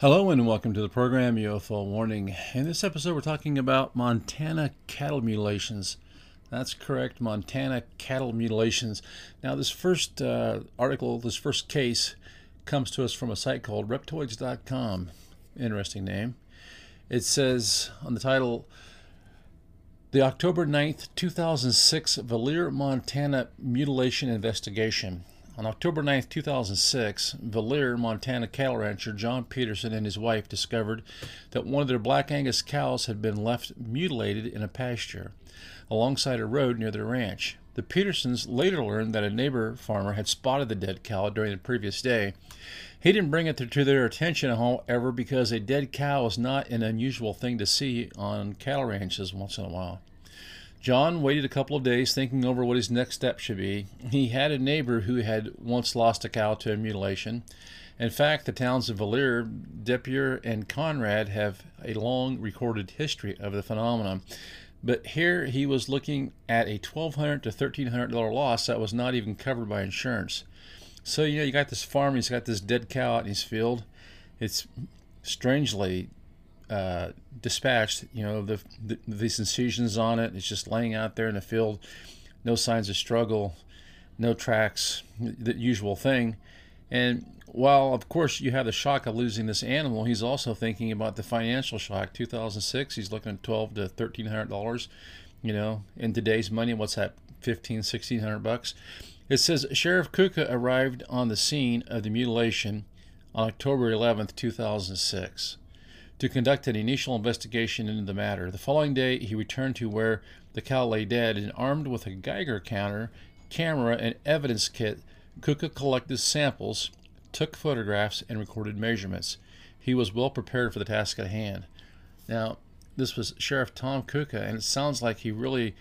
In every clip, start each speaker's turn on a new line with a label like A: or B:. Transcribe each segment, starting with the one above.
A: Hello and welcome to the program UFO Warning. In this episode, we're talking about Montana cattle mutilations. That's correct, Montana cattle mutilations. Now, this first uh, article, this first case, comes to us from a site called reptoids.com. Interesting name. It says on the title, the October 9th, 2006 Valier, Montana mutilation investigation. On October 9, 2006, Valier, Montana cattle rancher John Peterson and his wife discovered that one of their Black Angus cows had been left mutilated in a pasture alongside a road near their ranch. The Petersons later learned that a neighbor farmer had spotted the dead cow during the previous day. He didn't bring it to their attention, however, because a dead cow is not an unusual thing to see on cattle ranches once in a while. John waited a couple of days thinking over what his next step should be. He had a neighbor who had once lost a cow to a mutilation. In fact, the towns of Valier, Dupuyer, and Conrad have a long recorded history of the phenomenon. But here he was looking at a $1,200 to $1,300 loss that was not even covered by insurance. So, you know, you got this farm, he's got this dead cow out in his field. It's strangely uh, dispatched, you know, the, the, these incisions on it. It's just laying out there in the field, no signs of struggle, no tracks, the usual thing. And while, of course, you have the shock of losing this animal, he's also thinking about the financial shock. 2006, he's looking at 12 to 1300 dollars. You know, in today's money, what's that? 15, 1600 bucks. It says Sheriff Kuka arrived on the scene of the mutilation on October 11th, 2006 to conduct an initial investigation into the matter. The following day, he returned to where the cow lay dead and, armed with a Geiger counter, camera, and evidence kit, Kuka collected samples, took photographs, and recorded measurements. He was well prepared for the task at hand. Now, this was Sheriff Tom Kuka, and it sounds like he really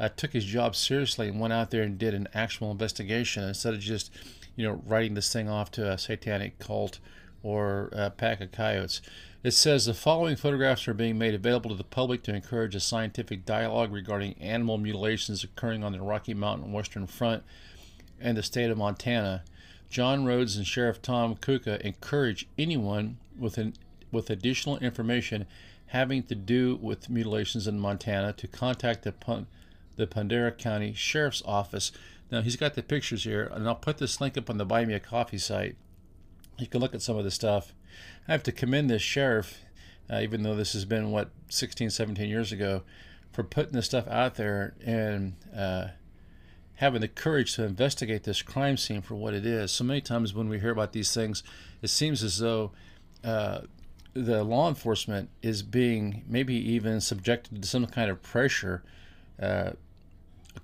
A: uh, took his job seriously and went out there and did an actual investigation instead of just, you know, writing this thing off to a satanic cult or a pack of coyotes. It says the following photographs are being made available to the public to encourage a scientific dialogue regarding animal mutilations occurring on the Rocky Mountain Western Front and the state of Montana. John Rhodes and Sheriff Tom Kuka encourage anyone with an, with additional information having to do with mutilations in Montana to contact the the Pondera County Sheriff's Office. Now he's got the pictures here, and I'll put this link up on the Buy Me a Coffee site. You can look at some of the stuff. I have to commend this sheriff, uh, even though this has been, what, 16, 17 years ago, for putting this stuff out there and uh, having the courage to investigate this crime scene for what it is. So many times when we hear about these things, it seems as though uh, the law enforcement is being maybe even subjected to some kind of pressure, uh,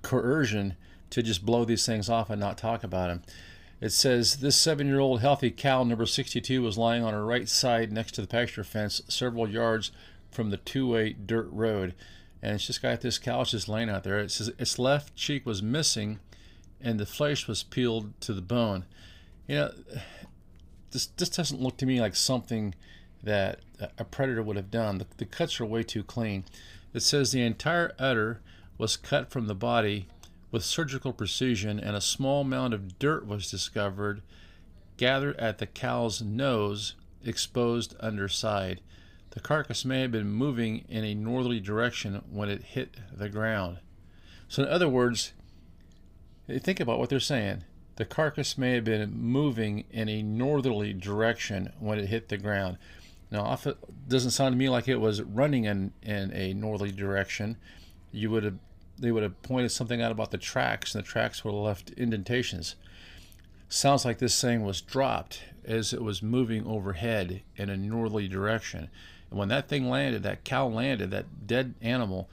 A: coercion to just blow these things off and not talk about them. It says this seven year old healthy cow, number 62, was lying on her right side next to the pasture fence, several yards from the two way dirt road. And it's just got this cow just laying out there. It says its left cheek was missing and the flesh was peeled to the bone. You know, this, this doesn't look to me like something that a predator would have done. The, the cuts are way too clean. It says the entire udder was cut from the body with surgical precision, and a small mound of dirt was discovered gathered at the cow's nose, exposed underside. The carcass may have been moving in a northerly direction when it hit the ground. So, in other words, think about what they're saying. The carcass may have been moving in a northerly direction when it hit the ground. Now, it doesn't sound to me like it was running in, in a northerly direction, you would have they would have pointed something out about the tracks, and the tracks have left indentations. Sounds like this thing was dropped as it was moving overhead in a northerly direction. And when that thing landed, that cow landed, that dead animal,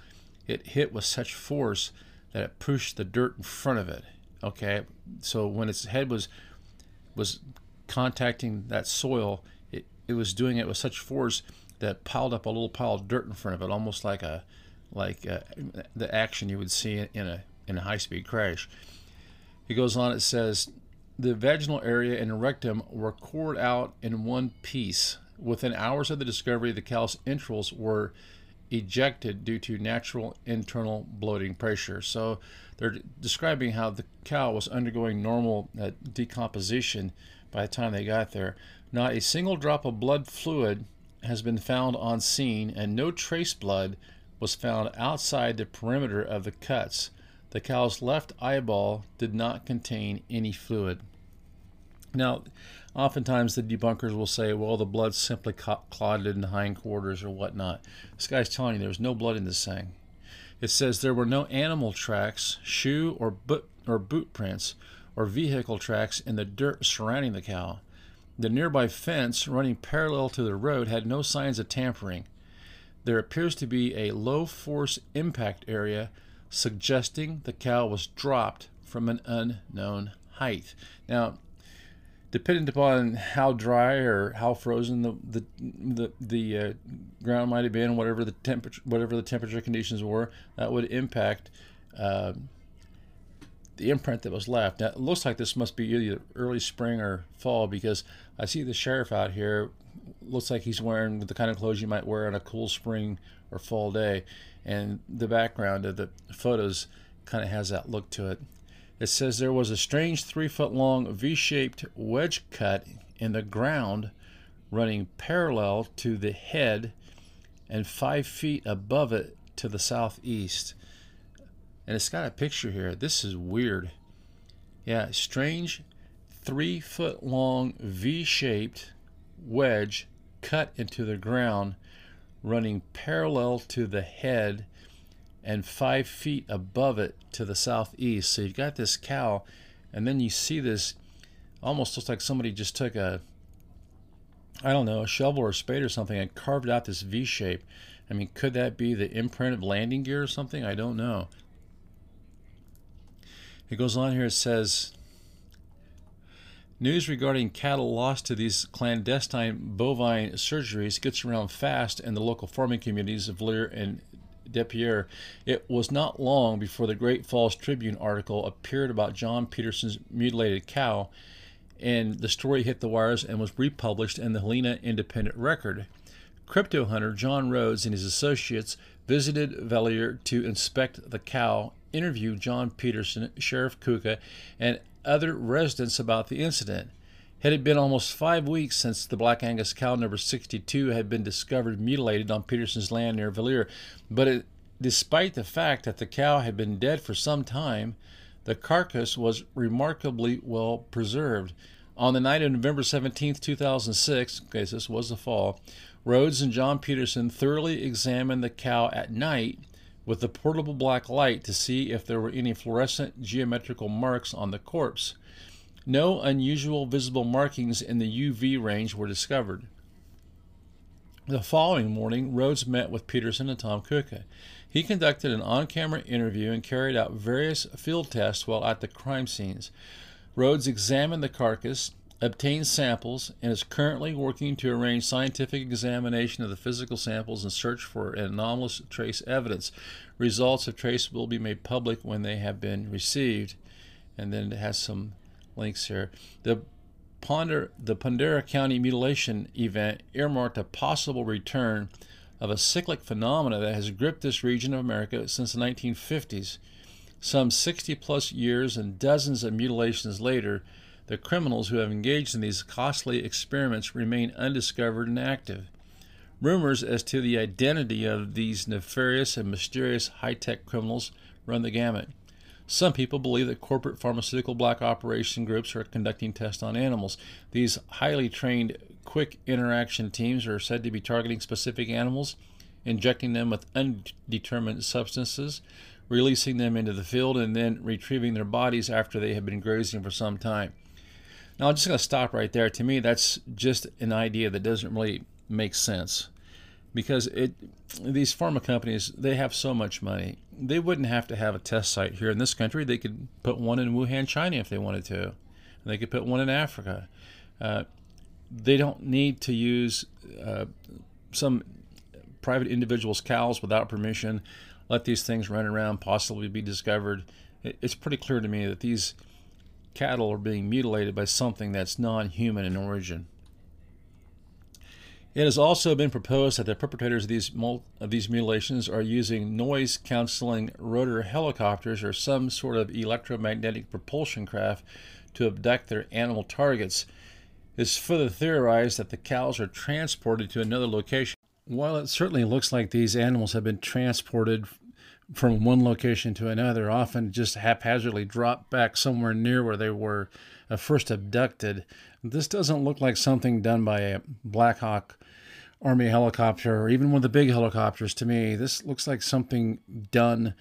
A: it hit with such force that it pushed the dirt in front of it. Okay, so when its head was was contacting that soil, it, it was doing it with such force that piled up a little pile of dirt in front of it, almost like a like uh, the action you would see in a in a high speed crash. He goes on. It says the vaginal area and rectum were cored out in one piece. Within hours of the discovery, the cow's entrails were ejected due to natural internal bloating pressure. So they're describing how the cow was undergoing normal uh, decomposition by the time they got there. Not a single drop of blood fluid has been found on scene, and no trace blood was found outside the perimeter of the cuts. The cow's left eyeball did not contain any fluid. Now, oftentimes the debunkers will say, well, the blood simply clotted in the hindquarters or whatnot. This guy's telling you there was no blood in this thing. It says there were no animal tracks, shoe or boot, or boot prints, or vehicle tracks in the dirt surrounding the cow. The nearby fence running parallel to the road had no signs of tampering. There appears to be a low force impact area suggesting the cow was dropped from an unknown height. Now, depending upon how dry or how frozen the the the, the uh, ground might have been, whatever the temperature whatever the temperature conditions were, that would impact uh, the imprint that was left. Now, it looks like this must be either early spring or fall because I see the sheriff out here. Looks like he's wearing the kind of clothes you might wear on a cool spring or fall day, and the background of the photos kind of has that look to it. It says there was a strange three foot long V shaped wedge cut in the ground running parallel to the head and five feet above it to the southeast. And it's got a picture here. This is weird. Yeah, strange three foot long V shaped wedge cut into the ground running parallel to the head and five feet above it to the southeast. So you've got this cow, and then you see this almost looks like somebody just took a, I don't know, a shovel or a spade or something and carved out this V shape. I mean, could that be the imprint of landing gear or something? I don't know. It goes on here, it says, News regarding cattle lost to these clandestine bovine surgeries gets around fast in the local farming communities of Lear and Dupuyer, it was not long before the Great Falls Tribune article appeared about John Peterson's mutilated cow, and the story hit the wires and was republished in the Helena Independent Record. Crypto hunter John Rhodes and his associates visited Valier to inspect the cow, interview John Peterson, Sheriff Kuka, and other residents about the incident. Had It been almost five weeks since the Black Angus cow number 62 had been discovered mutilated on Peterson's land near Valier, but it, despite the fact that the cow had been dead for some time, the carcass was remarkably well preserved. On the night of November 17, 2006, okay, this was the fall, Rhodes and John Peterson thoroughly examined the cow at night with a portable black light to see if there were any fluorescent geometrical marks on the corpse. No unusual visible markings in the UV range were discovered. The following morning, Rhodes met with Peterson and Tom Kuka. He conducted an on camera interview and carried out various field tests while at the crime scenes. Rhodes examined the carcass, obtained samples, and is currently working to arrange scientific examination of the physical samples and search for anomalous trace evidence. Results of trace will be made public when they have been received. And then it has some links here. The Ponder, the Pondera County mutilation event earmarked a possible return of a cyclic phenomena that has gripped this region of America since the 1950s. Some 60 plus years and dozens of mutilations later, the criminals who have engaged in these costly experiments remain undiscovered and active. Rumors as to the identity of these nefarious and mysterious high tech criminals run the gamut. Some people believe that corporate pharmaceutical black operation groups are conducting tests on animals. These highly trained quick interaction teams are said to be targeting specific animals, injecting them with undetermined substances, releasing them into the field, and then retrieving their bodies after they have been grazing for some time. Now, I'm just going to stop right there. To me, that's just an idea that doesn't really make sense. Because it these pharma companies they have so much money. They wouldn't have to have a test site here in this country. They could put one in wuhan china if they wanted to. They could put one in africa. Uh, they don't need to use uh, some private individual's cows without permission let these things run around, possibly be discovered. It's pretty clear to me that these cattle are being mutilated by something that's non human in origin. It has also been proposed that the perpetrators of these, of these mutilations are using noise canceling rotor helicopters or some sort of electromagnetic propulsion craft to abduct their animal targets. It's further theorized that the cows are transported to another location. While it certainly looks like these animals have been transported from one location to another, often just haphazardly dropped back somewhere near where they were uh, first abducted, this doesn't look like something done by a Black Hawk Army helicopter or even one of the big helicopters to me. This looks like something done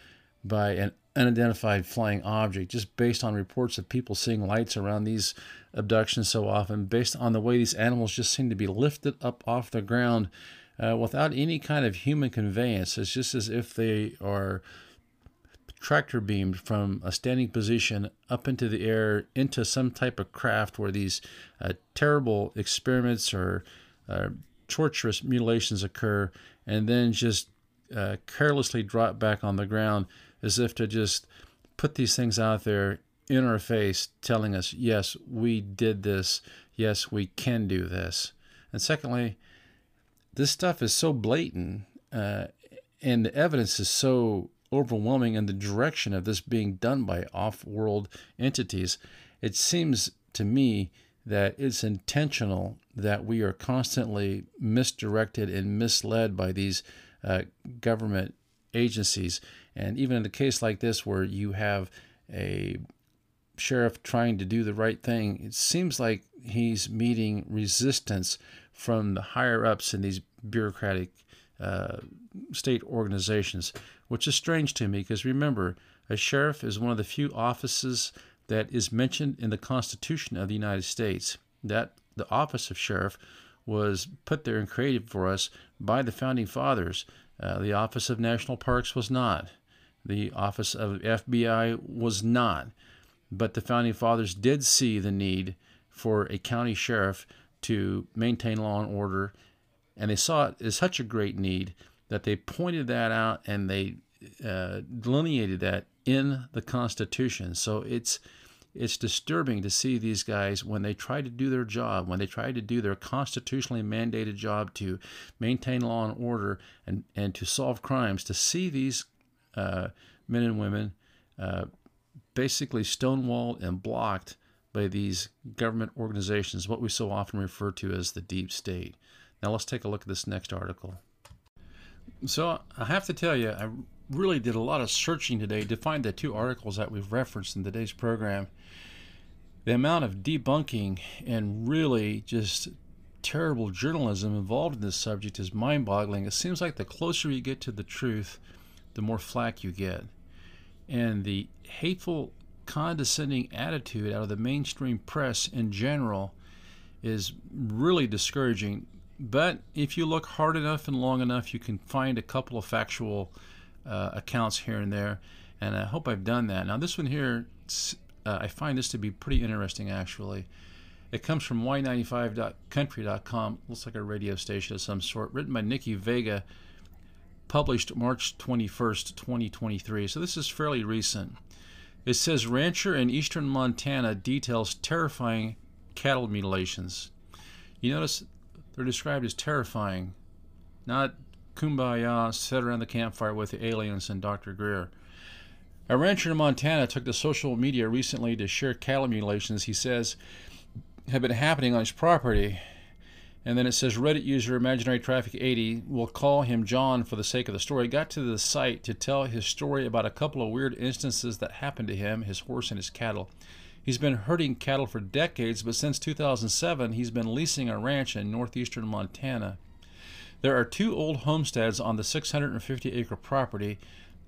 A: by an unidentified flying object, just based on reports of people seeing lights around these abductions so often, based on the way these animals just seem to be lifted up off the ground uh, without any kind of human conveyance. It's just as if they are tractor beamed from a standing position up into the air into some type of craft where these uh, terrible experiments or uh, torturous mutilations occur and then just uh, carelessly drop back on the ground as if to just put these things out there in our face, telling us, yes, we did this. Yes, we can do this. And secondly, this stuff is so blatant uh, and the evidence is so overwhelming in the direction of this being done by off world entities. It seems to me that it's intentional that we are constantly misdirected and misled by these uh, government agencies. And even in a case like this, where you have a sheriff trying to do the right thing, it seems like he's meeting resistance from the higher ups in these bureaucratic uh, state organizations, which is strange to me because remember, a sheriff is one of the few offices that is mentioned in the Constitution of the United States. That the office of sheriff was put there and created for us by the founding fathers. Uh, the office of national parks was not. The office of FBI was not. But the founding fathers did see the need for a county sheriff to maintain law and order, and they saw it as such a great need that they pointed that out and they uh, delineated that in the Constitution. So it's it's disturbing to see these guys when they try to do their job, when they try to do their constitutionally mandated job to maintain law and order and, and to solve crimes, to see these uh, men and women uh, basically stonewalled and blocked by these government organizations, what we so often refer to as the deep state. Now let's take a look at this next article. So I have to tell you, I really did a lot of searching today to find the two articles that we've referenced in today's program. The amount of debunking and really just terrible journalism involved in this subject is mind boggling. It seems like the closer you get to the truth, the more flack you get. And the hateful, condescending attitude out of the mainstream press in general is really discouraging. But if you look hard enough and long enough, you can find a couple of factual uh, accounts here and there. And I hope I've done that. Now, this one here, uh, I find this to be pretty interesting actually. It comes from y95.country.com. Looks like a radio station of some sort. Written by Nikki Vega. Published March 21st, 2023. So this is fairly recent. It says rancher in eastern Montana details terrifying cattle mutilations. You notice they're described as terrifying, not kumbaya, sit around the campfire with the aliens and Dr. Greer. A rancher in Montana took to social media recently to share cattle mutilations he says have been happening on his property. And then it says Reddit user Imaginary Traffic 80 will call him John for the sake of the story. Got to the site to tell his story about a couple of weird instances that happened to him, his horse, and his cattle. He's been herding cattle for decades, but since 2007, he's been leasing a ranch in northeastern Montana. There are two old homesteads on the 650 acre property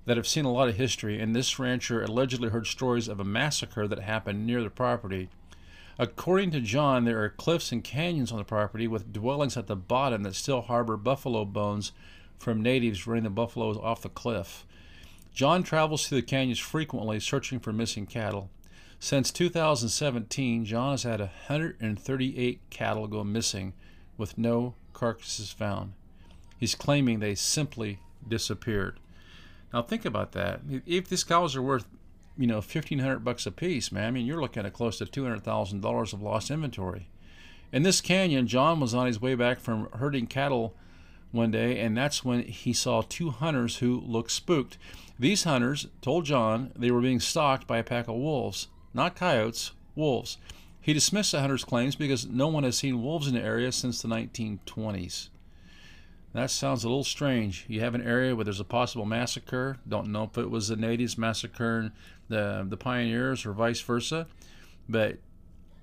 A: that have seen a lot of history, and this rancher allegedly heard stories of a massacre that happened near the property. According to John, there are cliffs and canyons on the property with dwellings at the bottom that still harbor buffalo bones from natives running the buffaloes off the cliff. John travels through the canyons frequently searching for missing cattle. Since 2017, John has had 138 cattle go missing with no carcasses found. He's claiming they simply disappeared. Now think about that. If these cows are worth, you know, fifteen hundred bucks a piece, man, I mean, you're looking at close to two hundred thousand dollars of lost inventory. In this canyon, John was on his way back from herding cattle one day, and that's when he saw two hunters who looked spooked. These hunters told John they were being stalked by a pack of wolves, not coyotes, wolves. He dismissed the hunters' claims because no one has seen wolves in the area since the 1920s. That sounds a little strange. You have an area where there's a possible massacre. Don't know if it was the natives massacring the the pioneers or vice versa, but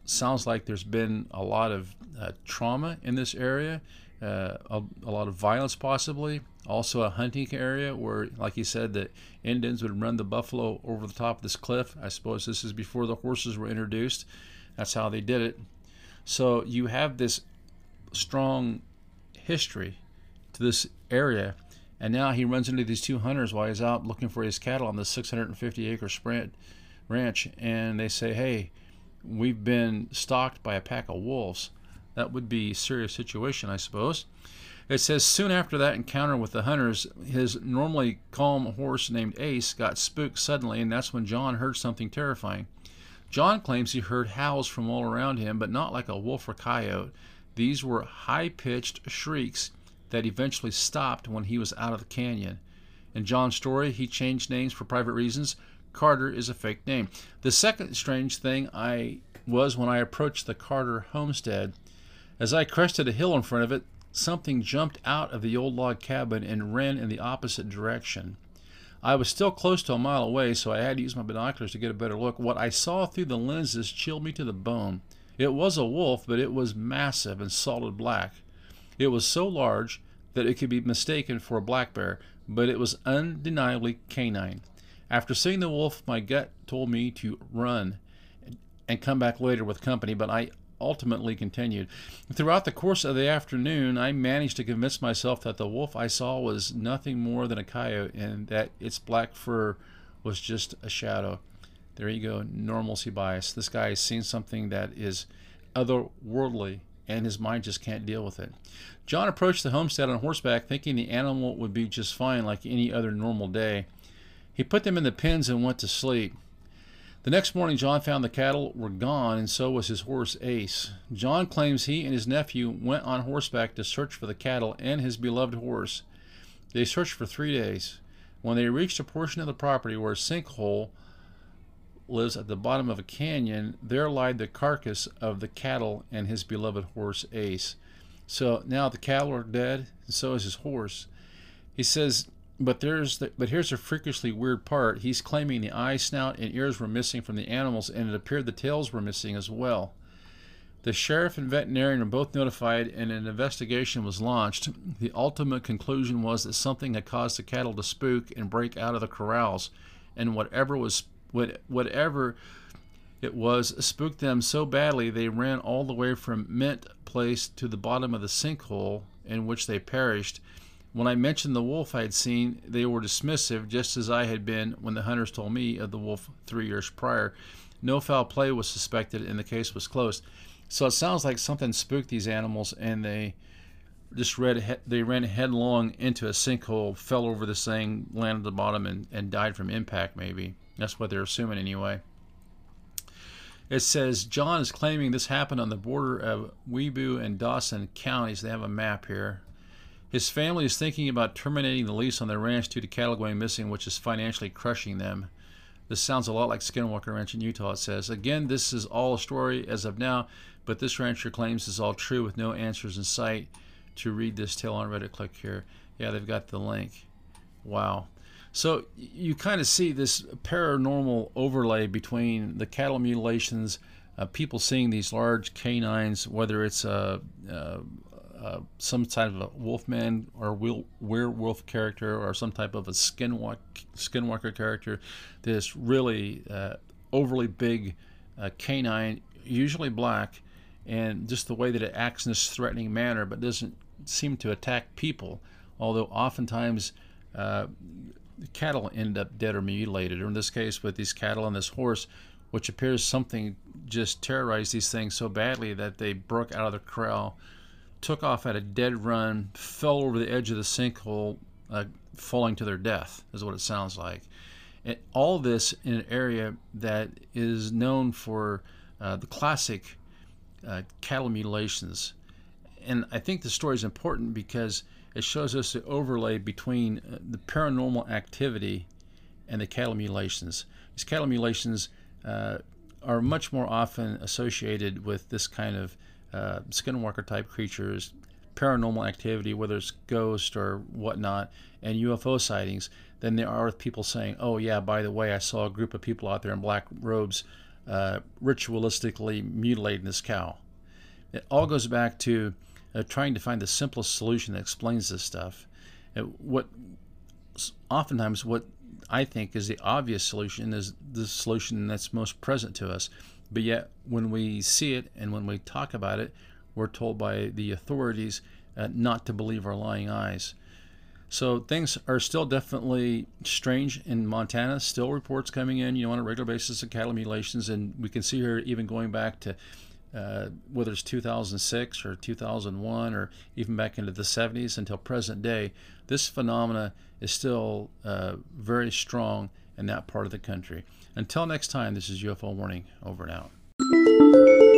A: sounds like there's been a lot of uh, trauma in this area, uh, a, a, lot of violence possibly. Also a hunting area where, like you said, the Indians would run the buffalo over the top of this cliff. I suppose this is before the horses were introduced. That's how they did it. So you have this strong history to this area. And now he runs into these two hunters while he's out looking for his cattle on the 650 acre sprint ranch. And they say, Hey, we've been stalked by a pack of wolves. That would be a serious situation, I suppose. It says soon after that encounter with the hunters, his normally calm horse named Ace got spooked suddenly, and that's when John heard something terrifying. John claims he heard howls from all around him, but not like a wolf or coyote. These were high pitched shrieks that eventually stopped when he was out of the canyon. In John's story, he changed names for private reasons. Carter is a fake name. The second strange thing I was when I approached the Carter homestead. As I crested a hill in front of it, something jumped out of the old log cabin and ran in the opposite direction. I was still close to a mile away, so I had to use my binoculars to get a better look. What I saw through the lenses chilled me to the bone. It was a wolf, but it was massive and solid black. It was so large that it could be mistaken for a black bear, but it was undeniably canine. After seeing the wolf, my gut told me to run and come back later with company, but I ultimately continued. Throughout the course of the afternoon, I managed to convince myself that the wolf I saw was nothing more than a coyote and that its black fur was just a shadow. There you go, normalcy bias. This guy has seen something that is otherworldly and his mind just can't deal with it. John approached the homestead on horseback, thinking the animal would be just fine like any other normal day. He put them in the pens and went to sleep. The next morning, John found the cattle were gone, and so was his horse Ace. John claims he and his nephew went on horseback to search for the cattle and his beloved horse. They searched for three days. When they reached a portion of the property where a sinkhole lives at the bottom of a canyon, there lied the carcass of the cattle and his beloved horse Ace. So now the cattle are dead, and so is his horse. He says but there's the, but here's a freakishly weird part. He's claiming the eye, snout, and ears were missing from the animals, and it appeared the tails were missing as well. The sheriff and veterinarian were both notified, and an investigation was launched. The ultimate conclusion was that something had caused the cattle to spook and break out of the corrals, and whatever was whatever it was spooked them so badly they ran all the way from Mint Place to the bottom of the sinkhole in which they perished when I mentioned the wolf I had seen, they were dismissive, just as I had been when the hunters told me of the wolf three years prior. No foul play was suspected, and the case was closed. So it sounds like something spooked these animals, and they just read, they ran headlong into a sinkhole, fell over this thing, landed at the bottom, and, and died from impact. Maybe that's what they're assuming anyway. It says John is claiming this happened on the border of Wibaux and Dawson counties. They have a map here. His family is thinking about terminating the lease on their ranch due to cattle going missing, which is financially crushing them. This sounds a lot like Skinwalker Ranch in Utah, it says. Again, this is all a story as of now, but this rancher claims is all true with no answers in sight. To read this tale on Reddit, click here. Yeah, they've got the link. Wow. So you kind of see this paranormal overlay between the cattle mutilations, uh, people seeing these large canines, whether it's a, a, uh, some type of a wolfman or werewolf character or some type of a skinwalk, skinwalker character. This really uh, overly big uh, canine, usually black, and just the way that it acts in this threatening manner, but doesn't seem to attack people. Although oftentimes uh, cattle end up dead or mutilated, or in this case with these cattle and this horse, which appears something just terrorized these things so badly that they broke out of the corral took off at a dead run, fell over the edge of the sinkhole, uh, falling to their death, is what it sounds like. And all this in an area that is known for uh, the classic uh, cattle mutilations. And I think the story is important because it shows us the overlay between uh, the paranormal activity and the cattle mutilations. These cattle mutilations uh, are much more often associated with this kind of uh, skinwalker type creatures, paranormal activity, whether it's ghosts or whatnot, and UFO sightings, than there are with people saying, "Oh yeah, by the way, I saw a group of people out there in black robes uh, ritualistically mutilating this cow." It all goes back to uh, trying to find the simplest solution that explains this stuff. Uh, what oftentimes what I think is the obvious solution is the solution that's most present to us. But yet, when we see it and when we talk about it, we're told by the authorities uh, not to believe our lying eyes. So things are still definitely strange in Montana. Still reports coming in, you know, on a regular basis of cattle mutilations, and we can see here even going back to uh, whether it's 2006 or 2001 or even back into the 70s until present day, this phenomena is still uh, very strong in that part of the country. Until next time, this is UFO Warning, over and out.